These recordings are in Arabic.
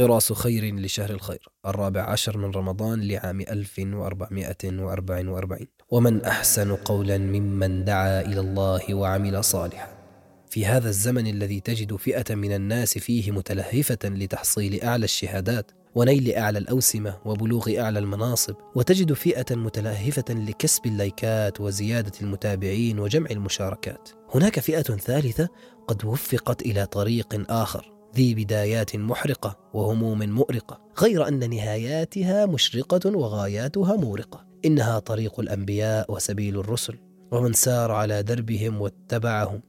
غراس خير لشهر الخير. الرابع عشر من رمضان لعام 1444 ومن أحسن قولا ممن دعا إلى الله وعمل صالحا. في هذا الزمن الذي تجد فئة من الناس فيه متلهفة لتحصيل أعلى الشهادات ونيل أعلى الأوسمة وبلوغ أعلى المناصب وتجد فئة متلهفة لكسب اللايكات وزيادة المتابعين وجمع المشاركات. هناك فئة ثالثة قد وفقت إلى طريق آخر. ذي بدايات محرقة وهموم مؤرقة غير أن نهاياتها مشرقة وغاياتها مورقة. إنها طريق الأنبياء وسبيل الرسل ومن سار على دربهم واتبعهم.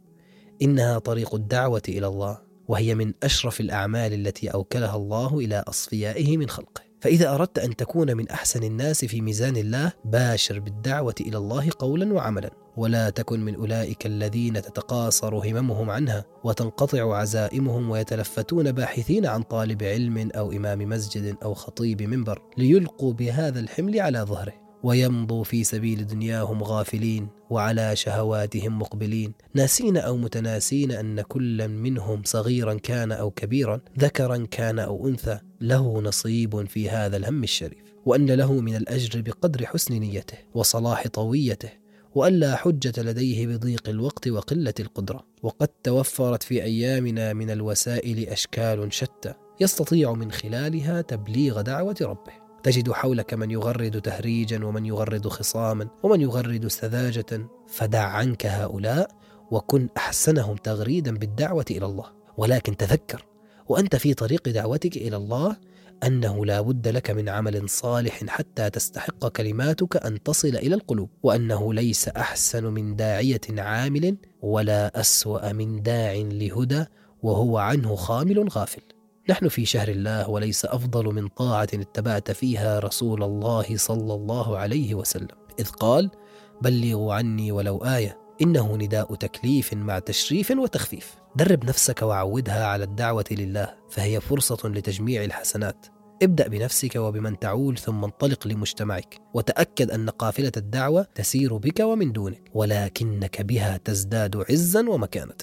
إنها طريق الدعوة إلى الله وهي من أشرف الأعمال التي أوكلها الله إلى أصفيائه من خلقه. فإذا أردت أن تكون من أحسن الناس في ميزان الله باشر بالدعوة إلى الله قولا وعملا ولا تكن من أولئك الذين تتقاصر هممهم عنها وتنقطع عزائمهم ويتلفتون باحثين عن طالب علم أو إمام مسجد أو خطيب منبر ليلقوا بهذا الحمل على ظهره. ويمضوا في سبيل دنياهم غافلين وعلى شهواتهم مقبلين. ناسين أو متناسين أن كل منهم صغيرا كان أو كبيرا ذكرا كان أو أنثى له نصيب في هذا الهم الشريف. وأن له من الأجر بقدر حسن نيته وصلاح طويته وأن لا حجة لديه بضيق الوقت وقلة القدرة. وقد توفرت في أيامنا من الوسائل أشكال شتى يستطيع من خلالها تبليغ دعوة ربه. تجد حولك من يغرد تهريجا ومن يغرد خصاما ومن يغرد سذاجة فدع عنك هؤلاء وكن أحسنهم تغريدا بالدعوة إلى الله. ولكن تذكر وأنت في طريق دعوتك إلى الله أنه لا بد لك من عمل صالح حتى تستحق كلماتك أن تصل إلى القلوب وأنه ليس أحسن من داعية عامل ولا أسوأ من داع لهدى وهو عنه خامل غافل. نحن في شهر الله وليس أفضل من طاعة اتبعت فيها رسول الله صلى الله عليه وسلم. إذ قال بلغوا عني ولو آية إنه نداء تكليف مع تشريف وتخفيف. درب نفسك وعودها على الدعوة لله فهي فرصة لتجميع الحسنات. ابدأ بنفسك وبمن تعول ثم انطلق لمجتمعك. وتأكد أن قافلة الدعوة تسير بك ومن دونك ولكنك بها تزداد عزا ومكانة.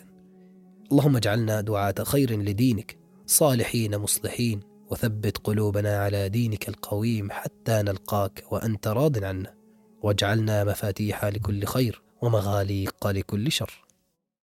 اللهم اجعلنا دعاة خير لدينك. صالحين مصلحين وثبت قلوبنا على دينك القويم حتى نلقاك وأنت راض عنا. واجعلنا مفاتيح لكل خير ومغاليق لكل شر.